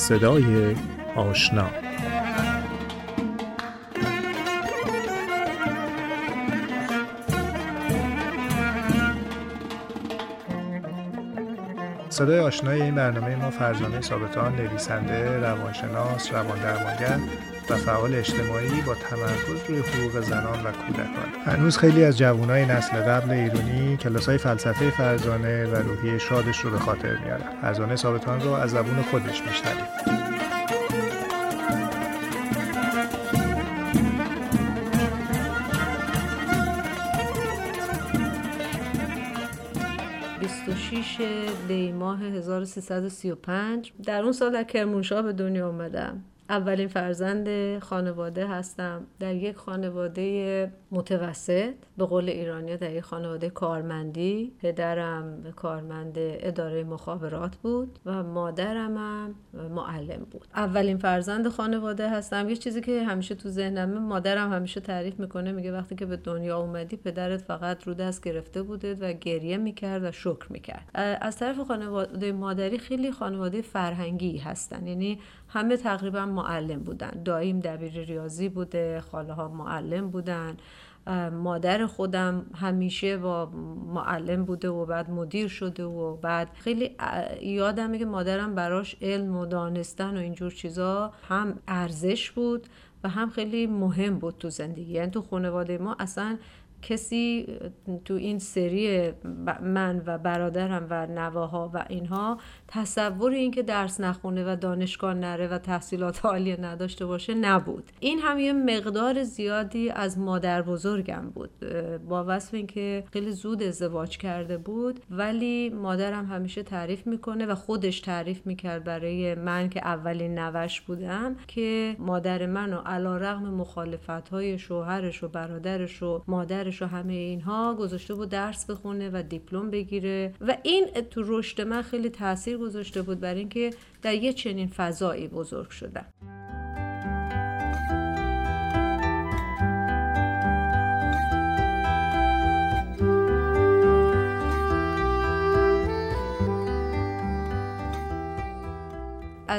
صدای آشنا. صدای آشنای این برنامه ما فرزانه ثابتان نویسنده روانشناس رواندرمانگر و فعال اجتماعی با تمرکز روی حقوق زنان و کودکان. هنوز خیلی از جوانای نسل قبل ایرانی های فلسفه فرزانه و روحی شادش رو به خاطر میارن. فرزانه ثابتان رو از زبون خودش میشنویم. دی ماه 1335 در اون سال در کرمانشاه به دنیا آمدم. اولین فرزند خانواده هستم. در یک خانواده متوسط به قول ایرانیا در یک خانواده کارمندی. پدرم کارمند اداره مخابرات بود و مادرم هم معلم بود. اولین فرزند خانواده هستم. یه چیزی که همیشه تو ذهنمه مادرم همیشه تعریف می‌کنه میگه وقتی که به دنیا اومدی پدرت فقط رو دست گرفته بوده و گریه می‌کرد و شکر می‌کرد. از طرف خانواده مادری خیلی خانواده فرهنگی هستن. یعنی همه تقریبا معلم بودن. داییم دبیر ریاضی بوده خاله ها معلم بودن. مادر خودم همیشه با معلم بوده و بعد مدیر شده و بعد خیلی یادمه که مادرم براش علم و دانستن و اینجور چیزا هم ارزش بود و هم خیلی مهم بود تو زندگی. یعنی تو خانواده ما اصلا کسی تو این سری من و برادرم و نواها و اینها تصور اینکه درس نخونه و دانشگاه نره و تحصیلات عالیه نداشته باشه نبود. این هم یه مقدار زیادی از مادر بزرگم بود. با وصف اینکه خیلی زود ازدواج کرده بود ولی مادرم همیشه تعریف می‌کنه و خودش تعریف می‌کرد برای من که اولین نوش بودم که مادر من و علا رغم مخالفت های شوهرش و برادرش و مادرش و همه اینها گذاشته بود درس بخونه و دیپلم بگیره. و این تو رشد من خیلی تاثیر گذاشته بود برای اینکه در یه چنین فضایی بزرگ شدم.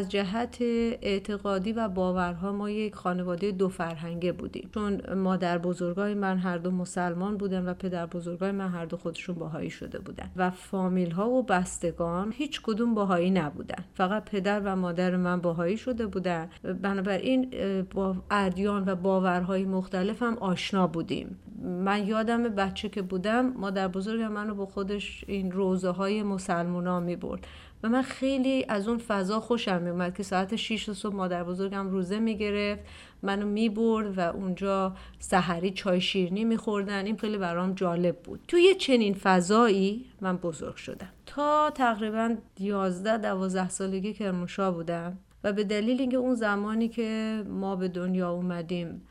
از جهت اعتقادی و باورها ما یک خانواده دو فرهنگه بودیم. چون مادر بزرگای من هر دو مسلمان بودن و پدر بزرگای من هر دو خودشون باهایی شده بودن. و فامیل ها و بستگان هیچ کدوم باهایی نبودن. فقط پدر و مادر من باهایی شده بودن. بنابراین با ادیان و باورهای مختلف هم آشنا بودیم. من یادم بچه که بودم مادر بزرگم منو با خودش این روزه های مسلمونا می برد و من خیلی از اون فضا خوشم میومد که ساعت 6 صبح مادر بزرگم روزه می‌گرفت منو می‌برد و اونجا سحری چای شیرنی میخوردن. این خیلی برام جالب بود. توی چنین فضایی من بزرگ شدم. تا تقریبا 11 12 سالگی کرمانشاه بودم و به دلیل اینکه اون زمانی که ما به دنیا اومدیم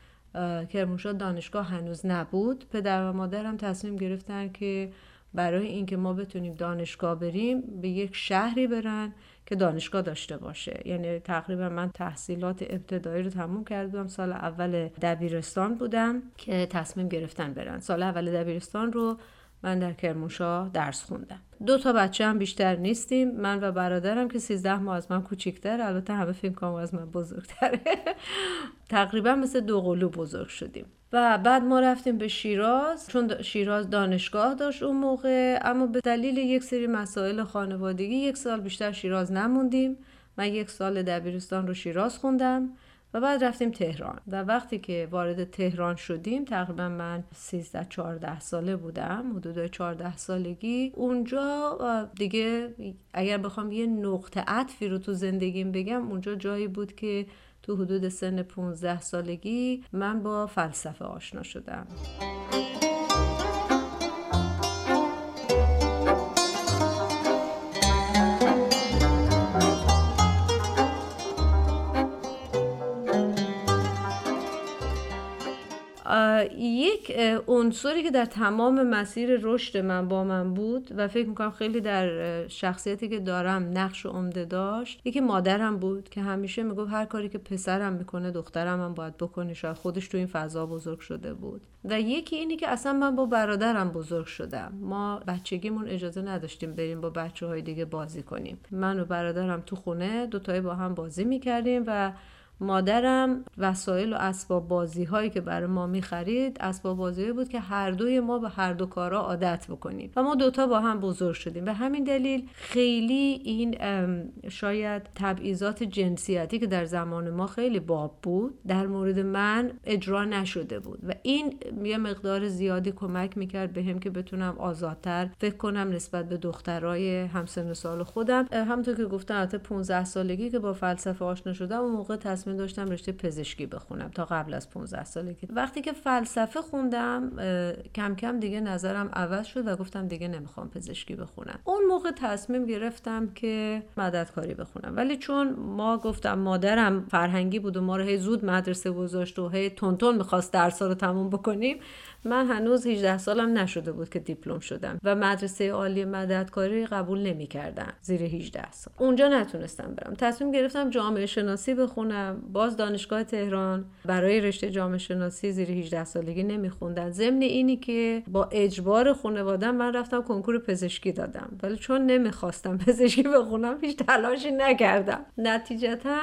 کرمانشاه دانشگاه هنوز نبود پدر و مادرم تصمیم گرفتن که برای اینکه ما بتونیم دانشگاه بریم به یک شهری برن که دانشگاه داشته باشه. یعنی تقریبا من تحصیلات ابتدایی رو تموم کردم. سال اول دبیرستان بودم که تصمیم گرفتن برن. سال اول دبیرستان رو من در کرمانشاه درس خوندم. دو تا بچه هم بیشتر نیستیم. من و برادرم که 13 ماه از من کوچیکتر البته همه فیلم کام از من بزرگتره. تقریبا مثل دو قلو بزرگ شدیم. و بعد ما رفتیم به شیراز چون شیراز دانشگاه داشت اون موقع اما به دلیل یک سری مسائل خانوادگی یک سال بیشتر شیراز نموندیم. من یک سال دبیرستان رو شیراز خوندم. و بعد رفتیم تهران. و وقتی که وارد تهران شدیم تقریبا من 13 14 ساله بودم. حدود 14 سالگی. اونجا دیگه اگر بخوام یه نقطه عطفی رو تو زندگیم بگم اونجا جایی بود که تو حدود سن 15 سالگی من با فلسفه آشنا شدم. یک عنصری که در تمام مسیر رشد من با من بود و فکر می‌کنم خیلی در شخصیتی که دارم نقش عمده داشت یکی مادرم بود که همیشه می‌گفت هر کاری که پسرم می‌کنه دخترم هم باید بکنه شاید خودش تو این فضا بزرگ شده بود. و یکی اینی که اصلا من با برادرم بزرگ شدم. ما بچگیمون اجازه نداشتیم بریم با بچه های دیگه بازی کنیم. من و برادرم تو خونه دوتایی با هم بازی می‌کردیم و مادرم وسایل و اسباب بازی هایی که برای ما می‌خرید اسباب بازی بود که هر دوی ما به هر دو کارا عادت بکنیم. و ما دوتا با هم بزرگ شدیم. به همین دلیل خیلی این شاید تبعیضات جنسیتی که در زمان ما خیلی باب بود در مورد من اجرا نشده بود. و این یه مقدار زیادی کمک می‌کرد به هم که بتونم آزادتر فکر کنم نسبت به دخترای همسن سال خودم. همونطور که گفتم البته 15 سالگی که با فلسفه آشنا شدم اون موقع تصمیم تصمیم داشتم رشته پزشکی بخونم تا قبل از 15 سالگی وقتی که فلسفه خوندم کم کم دیگه نظرم عوض شد و گفتم دیگه نمی‌خوام پزشکی بخونم. اون موقع تصمیم گرفتم که مددکاری بخونم. ولی چون ما گفتم مادرم فرهنگی بود و ما رو هی زود مدرسه گذاشت و هی تونتون می‌خواست درس رو تموم بکنیم من هنوز 18 سالم نشده بود که دیپلم شدم و مدرسه عالی مددکاری قبول نمی‌کردن زیر 18 سال. اونجا نتونستم برم. تصمیم گرفتم جامعه شناسی بخونم. باز دانشگاه تهران. برای رشته جامعه شناسی زیر 18 سالگی نمیخوندن. ضمن اینی که با اجبار خانوادم من رفتم کنکور پزشکی دادم. ولی چون نمی‌خواستم پزشکی بخونم هیچ تلاشی نکردم. نتیجتا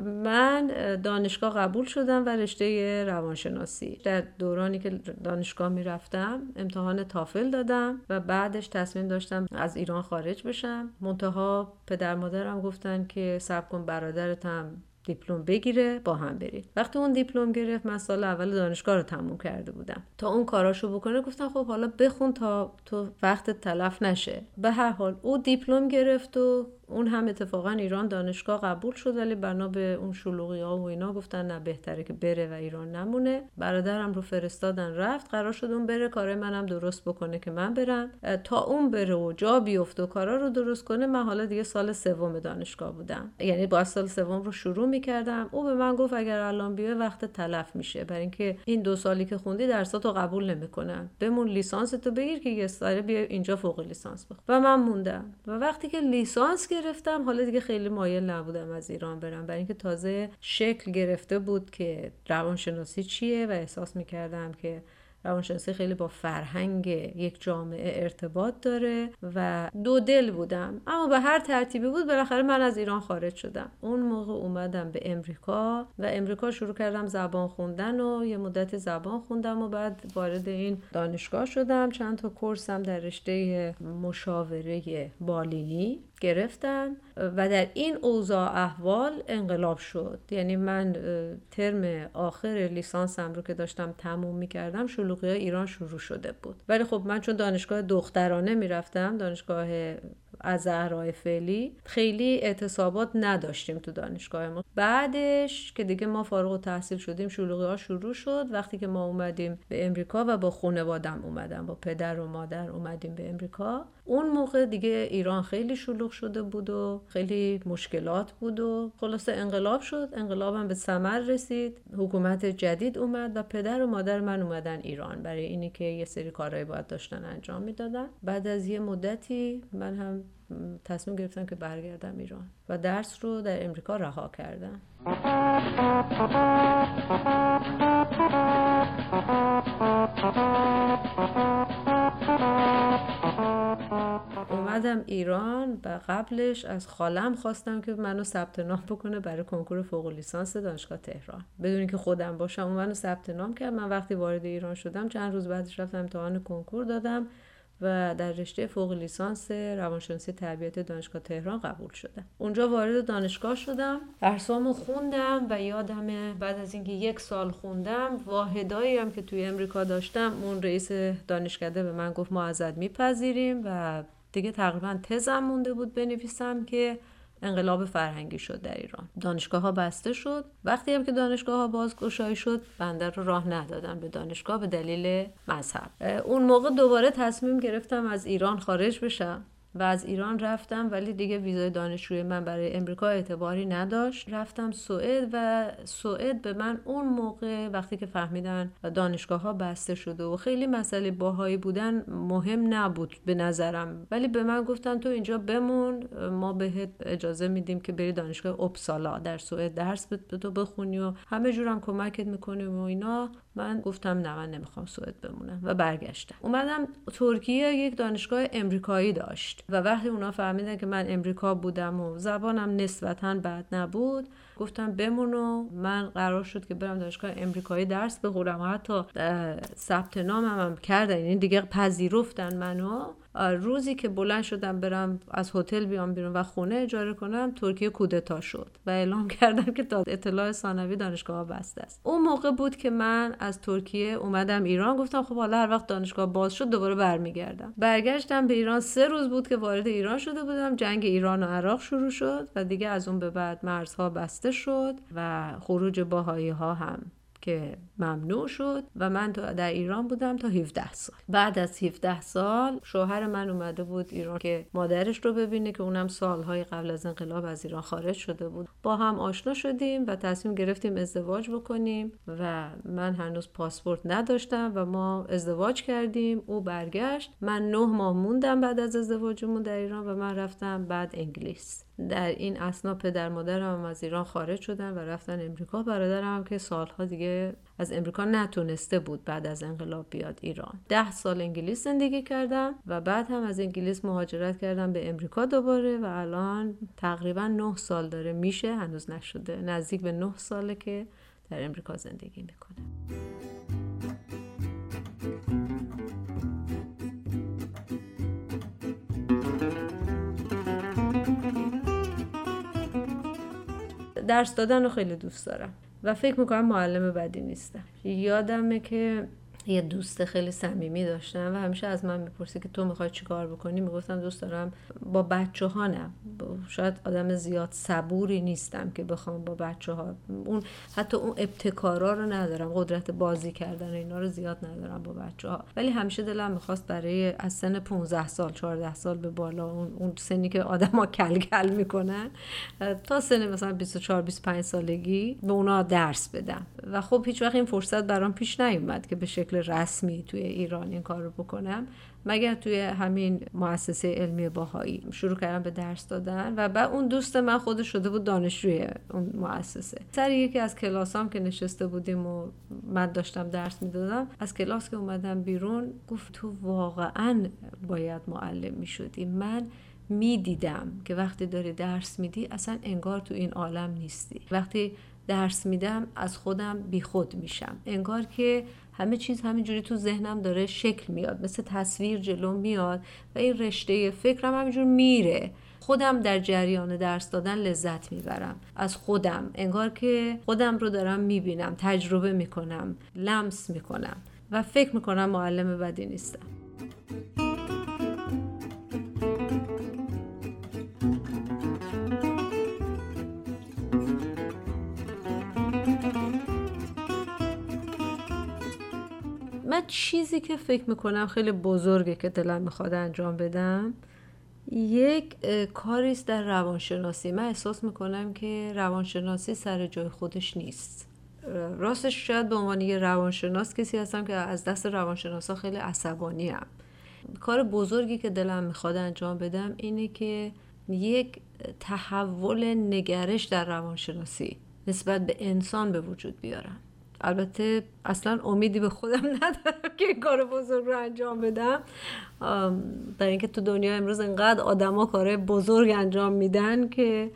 من دانشگاه قبول شدم و رشته روانشناسی. در دورانی که دانشگاه می‌رفتم امتحان تافل دادم و بعدش تصمیم داشتم از ایران خارج بشم. منتها پدر مادرم گفتن که سب کن برادرتم دیپلم بگیره با هم برید وقتی اون دیپلم گرفت من سال اول دانشگاه رو تموم کرده بودم. تا اون کاراشو بکنه گفتم خب حالا بخون تا تو وقت تلف نشه. به هر حال او دیپلم گرفت و اون هم اتفاقا ایران دانشگاه قبول شد ولی بنا به اون شلوغی ها و اینا گفتن نه بهتره که بره و ایران نمونه. برادرم رو فرستادن رفت قرار شد اون بره کار منم درست بکنه که من برم. تا اون بره و جا بیفته و کارا رو درست کنه من حالا دیگه سال سوم دانشگاه بودم. یعنی با سال سوم رو شروع می‌کردم. او به من گفت اگر الان بیای وقت تلف میشه. برای اینکه این دو سالی که خوندی درساتو قبول نمی‌کنن. بمون لیسانس تو بگیر که یه سال بیا اینجا فوق لیسانس بخون. و من موندم. و وقتی که لیسانس گرفتم. حالا دیگه خیلی مایل نبودم از ایران برم. برای اینکه تازه شکل گرفته بود که روانشناسی چیه و احساس می‌کردم که روانشناسی خیلی با فرهنگ یک جامعه ارتباط داره و دو دل بودم. اما به هر ترتیبی بود بالاخره من از ایران خارج شدم. اون موقع اومدم به امریکا و امریکا شروع کردم زبان خوندن و یه مدت زبان خوندم و بعد وارد این دانشگاه شدم. چند تا کورسم در رشته مشاوره بالینی گرفتم و در این اوضاع احوال انقلاب شد. یعنی من ترم آخر لیسانسم رو که داشتم تموم می‌کردم شلوغی ایران شروع شده بود. ولی خب من چون دانشگاه دخترانه می‌رفتم دانشگاه از زهرای فعلی خیلی اعتصابات نداشتیم تو دانشگاه ما. بعدش که دیگه ما فارغ تحصیل شدیم شلوغی ها شروع شد. وقتی که ما اومدیم به امریکا و با خانوادم اومدم با پدر و مادر اومدیم به امریکا. اون موقع دیگه ایران خیلی شلوغ شده بود و خیلی مشکلات بود و خلاصه انقلاب شد. انقلابم به ثمر رسید. حکومت جدید اومد و پدر و مادر من اومدن ایران برای اینی که یه سری کارهایی باید داشتن انجام می‌دادن. بعد از یه مدتی من هم تصمیم گرفتم که برگردم ایران و درس رو در امریکا رها کردم. اومدم ایران و قبلش از خالم خواستم که منو ثبت نام بکنه برای کنکور فوق لیسانس دانشگاه تهران. بدون که خودم باشم اون منو ثبت نام کرد. من وقتی وارد ایران شدم چند روز بعدش رفتم امتحان کنکور دادم. و در رشته فوق لیسانس روانشناسی تربیت دانشگاه تهران قبول شدم. اونجا وارد دانشگاه شدم درسامو خوندم و یادم بعد از اینکه یک سال خوندم واحدایی هم که توی امریکا داشتم اون رئیس دانشکده به من گفت ما ازت میپذیریم و دیگه تقریبا تزم مونده بود بنویسم که انقلاب فرهنگی شد در ایران. دانشگاه ها بسته شد. وقتی هم که دانشگاه ها بازگشایی شد بنده رو راه ندادم به دانشگاه به دلیل مذهب. اون موقع دوباره تصمیم گرفتم از ایران خارج بشم. و از ایران رفتم ولی دیگه ویزای دانشجوی من برای امریکا اعتباری نداشت. رفتم سوئد و سوئد به من اون موقع وقتی که فهمیدن دانشگاه ها بسته شده و خیلی مسئله باهایی بودن مهم نبود به نظرم. ولی به من گفتن تو اینجا بمون ما بهت اجازه میدیم که بری دانشگاه اپسالا در سوئد درس به تو بخونی و همه جورم کمکت می‌کنیم و اینا. من گفتم نه من نمی‌خوام سوئد بمونم و برگشتم. اومدم ترکیه یک دانشگاه امریکایی داشت. و وقتی اونا فهمیدن که من امریکا بودم و زبانم نسبتا بد نبود گفتم بمون و من قرار شد که برم دانشگاه امریکایی درس بخورم حتی ثبت نامم هم کردن. یعنی دیگه پذیرفتن منو. روزی که بلند شدم برم از هتل بیام بیرون و خونه اجاره کنم ترکیه کودتا شد و اعلام کردم که تا اطلاع ثانوی دانشگاه بسته است. اون موقع بود که من از ترکیه اومدم ایران گفتم خب حالا هر وقت دانشگاه باز شد دوباره برمیگردم. برگشتم به ایران سه روز بود که وارد ایران شده بودم. جنگ ایران و عراق شروع شد و دیگه از اون به بعد مرزها بسته شد و خروج باهایی ها هم که ممنوع شد و من در ایران بودم تا 17 سال. بعد از 17 سال شوهر من اومده بود ایران که مادرش رو ببینه که اونم سالهای قبل از انقلاب از ایران خارج شده بود. با هم آشنا شدیم و تصمیم گرفتیم ازدواج بکنیم و من هنوز پاسپورت نداشتم و ما ازدواج کردیم او برگشت. من نه ماه موندم بعد از ازدواجمون در ایران و من رفتم بعد انگلیس. در این اسنا پدر مادرم از ایران خارج شدن و رفتن امریکا. برادرم که سالها دیگه از امریکا نتونسته بود بعد از انقلاب بیاد ایران. ده سال انگلیس زندگی کردم و بعد هم از انگلیس مهاجرت کردم به امریکا دوباره و الان تقریبا نه سال داره. میشه؟ هنوز نشده. نزدیک به نه ساله که در امریکا زندگی می‌کنه. درس دادن رو خیلی دوست دارم. و فکر می‌کنم معلم بدی نیستم. یادمه که یه دوست خیلی صمیمی داشتم و همیشه از من می‌پرسی که تو می‌خوای چیکار بکنی؟ می‌گفتم دوست دارم با بچه ها نه شاید آدم زیاد صبوری نیستم که بخوام با بچه ها اون حتی اون ابتکارا رو ندارم. قدرت بازی کردن اینا رو زیاد ندارم با بچه ها ولی همیشه دلم می‌خواست برای از سن 15 سال 14 سال به بالا اون, اون سنی که آدما کل کل می‌کنن تا سن مثلا 24 25 سالگی به اونا درس بدم. و خب هیچ وقت این فرصت برام پیش نیومد که به رسمی توی ایران این کار رو بکنم. مگر توی همین مؤسسه علمی باهایی شروع کردم به درس دادن و بعد اون دوست من خود شده بود دانشجوی اون مؤسسه. سر یکی از کلاسام که نشسته بودیم و من داشتم درس می‌دادم از کلاس که اومدم بیرون گفت تو واقعا باید معلم می‌شدی. من می‌دیدم که وقتی داری درس میدی اصلا انگار تو این عالم نیستی. وقتی درس میدم از خودم بیخود میشم. انگار که همه چیز همینجوری تو ذهنم داره شکل میاد مثل تصویر جلو میاد و این رشته فکرم همینجور میره. خودم در جریان درس دادن لذت می‌برم. از خودم. انگار که خودم رو دارم می‌بینم تجربه می‌کنم لمس می‌کنم و فکر می‌کنم معلم بدی نیستم. چیزی که فکر می‌کنم خیلی بزرگه که دلم می‌خواد انجام بدم یک کاری است در روانشناسی. من احساس می‌کنم که روانشناسی سر جای خودش نیست. راستش شاید به عنوان یه روانشناس کسی هستم که از دست روانشناسا خیلی عصبانی هم. کار بزرگی که دلم می‌خواد انجام بدم اینه که یک تحول نگرش در روانشناسی نسبت به انسان به وجود بیارم. البته اصلا امیدی به خودم ندارم که این کار بزرگ رو انجام بدم. در اینکه تو دنیا امروز انقدر آدما کار بزرگ انجام میدن که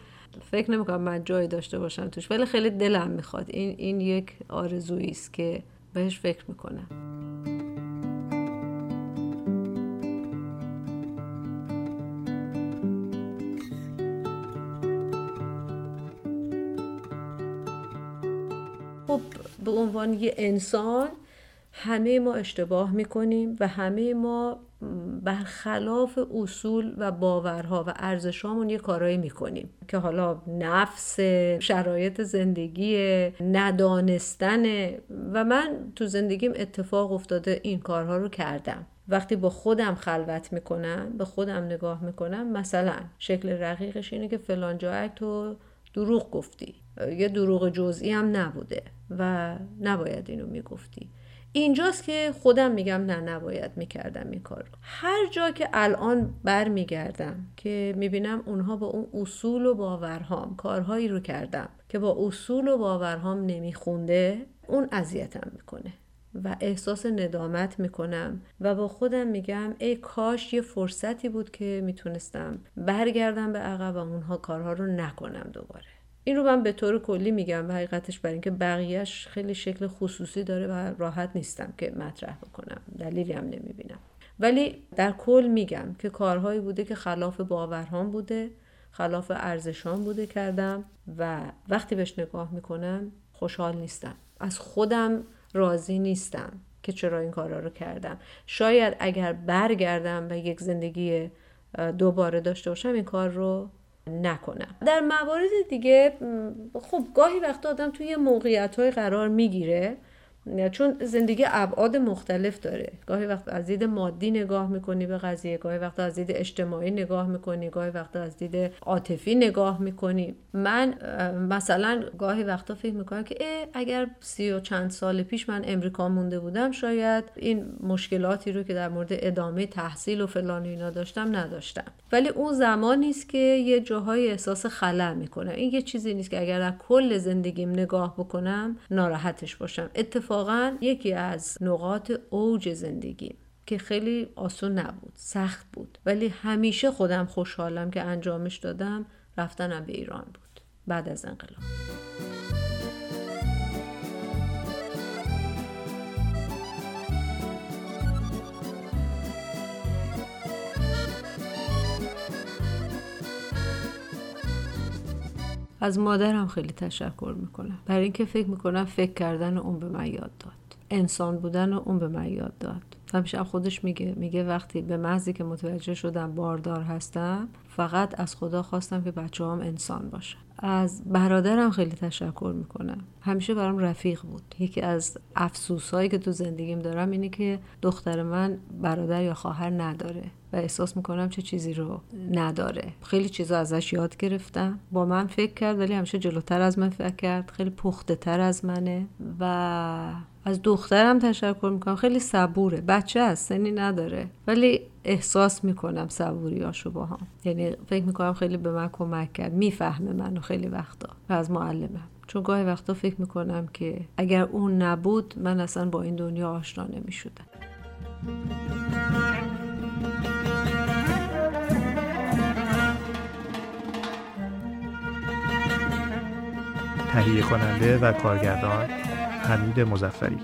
فکر نمی‌کنم من جایی داشته باشم توش. ولی خیلی دلم می‌خواد. این این یک آرزویی است که بهش فکر می‌کنم. به عنوان یه انسان همه ما اشتباه می‌کنیم و همه ما برخلاف اصول و باورها و ارزشامون یه کارایی می‌کنیم که حالا نفس شرایط زندگی ندانستن و من تو زندگیم اتفاق افتاده این کارها رو کردم. وقتی با خودم خلوت می‌کنم به خودم نگاه می‌کنم مثلا شکل رقیقش اینه که فلان جا تو دروغ گفتی. یه دروغ جزئی هم نبوده و نباید اینو می‌گفتی. اینجاست که خودم میگم نه نباید می‌کردم این کار هر جا که الان برمیگردم که می‌بینم اونها با اون اصول و باورهام کارهایی رو کردم که با اصول و باورهام نمیخونده اون اذیتم می‌کنه. و احساس ندامت می‌کنم. و با خودم میگم ای کاش یه فرصتی بود که می‌تونستم برگردم به عقب و اونها کارها رو نکنم دوباره. این رو من به طور کلی میگم و حقیقتش برای اینکه بقیهش خیلی شکل خصوصی داره و راحت نیستم که مطرح بکنم. دلیلی هم نمی‌بینم. ولی در کل میگم که کارهایی بوده که خلاف باورهام بوده خلاف ارزشان بوده کردم و وقتی بهش نگاه می‌کنم خوشحال نیستم. از خودم راضی نیستم که چرا این کارا رو کردم. شاید اگر برگردم و یک زندگی دوباره داشته باشم این کار رو نکنم. در موارد دیگه خب گاهی وقت آدم توی موقعیت های قرار می‌گیره. چون زندگی ابعاد مختلف داره. گاهی وقت از دید مادی نگاه می‌کنی به قضیه گاهی وقت از دید اجتماعی نگاه می‌کنی گاهی وقت از دید عاطفی نگاه می‌کنی. من مثلا گاهی وقتا فکر می‌کنم که اگر سی و چند سال پیش من امریکا مونده بودم شاید این مشکلاتی رو که در مورد ادامه تحصیل و فلان اینا داشتم نداشتم. ولی اون زمان نیست که یه جاهای احساس خلع می‌کنه این یه چیزی نیست که اگر در کل زندگیم نگاه بکنم ناراحتش باشم. اتفاق اتفاقا یکی از نقاط اوج زندگی که خیلی آسون نبود سخت بود. ولی همیشه خودم خوشحالم که انجامش دادم رفتنم به ایران بود. بعد از انقلاب. از مادرم خیلی تشکر می‌کنم. برای اینکه فکر می‌کنم فکر کردن اون به من یاد داد. انسان بودن اون به من یاد داد. همیشه خودش میگه میگه وقتی به محضی که متوجه شدم باردار هستم فقط از خدا خواستم که بچه هم انسان باشن. از برادرم خیلی تشکر می‌کنم. همیشه برام رفیق بود. یکی از افسوس هایی که تو زندگیم دارم اینه که دختر من برادر یا خواهر نداره. احساس می‌کنم چه چیزی رو نداره. خیلی چیزا ازش یاد گرفتم. با من فکر کرد ولی همیشه جلوتر از من فکر کرد. خیلی پخته تر از منه. و از دخترم تشکر می‌کنم. خیلی صبوره. بچه هست سنی نداره. ولی احساس می‌کنم صبوریاشو با هم. یعنی فکر می‌کنم خیلی به من کمک کرد. می‌فهمه منو خیلی وقتا و از معلمم. چون گاهی وقتا فکر می‌کنم که اگر اون نبود من اصلا با این دنیا آشنا نمی‌شدم. تهیه کننده و کارگردان حمید مزفری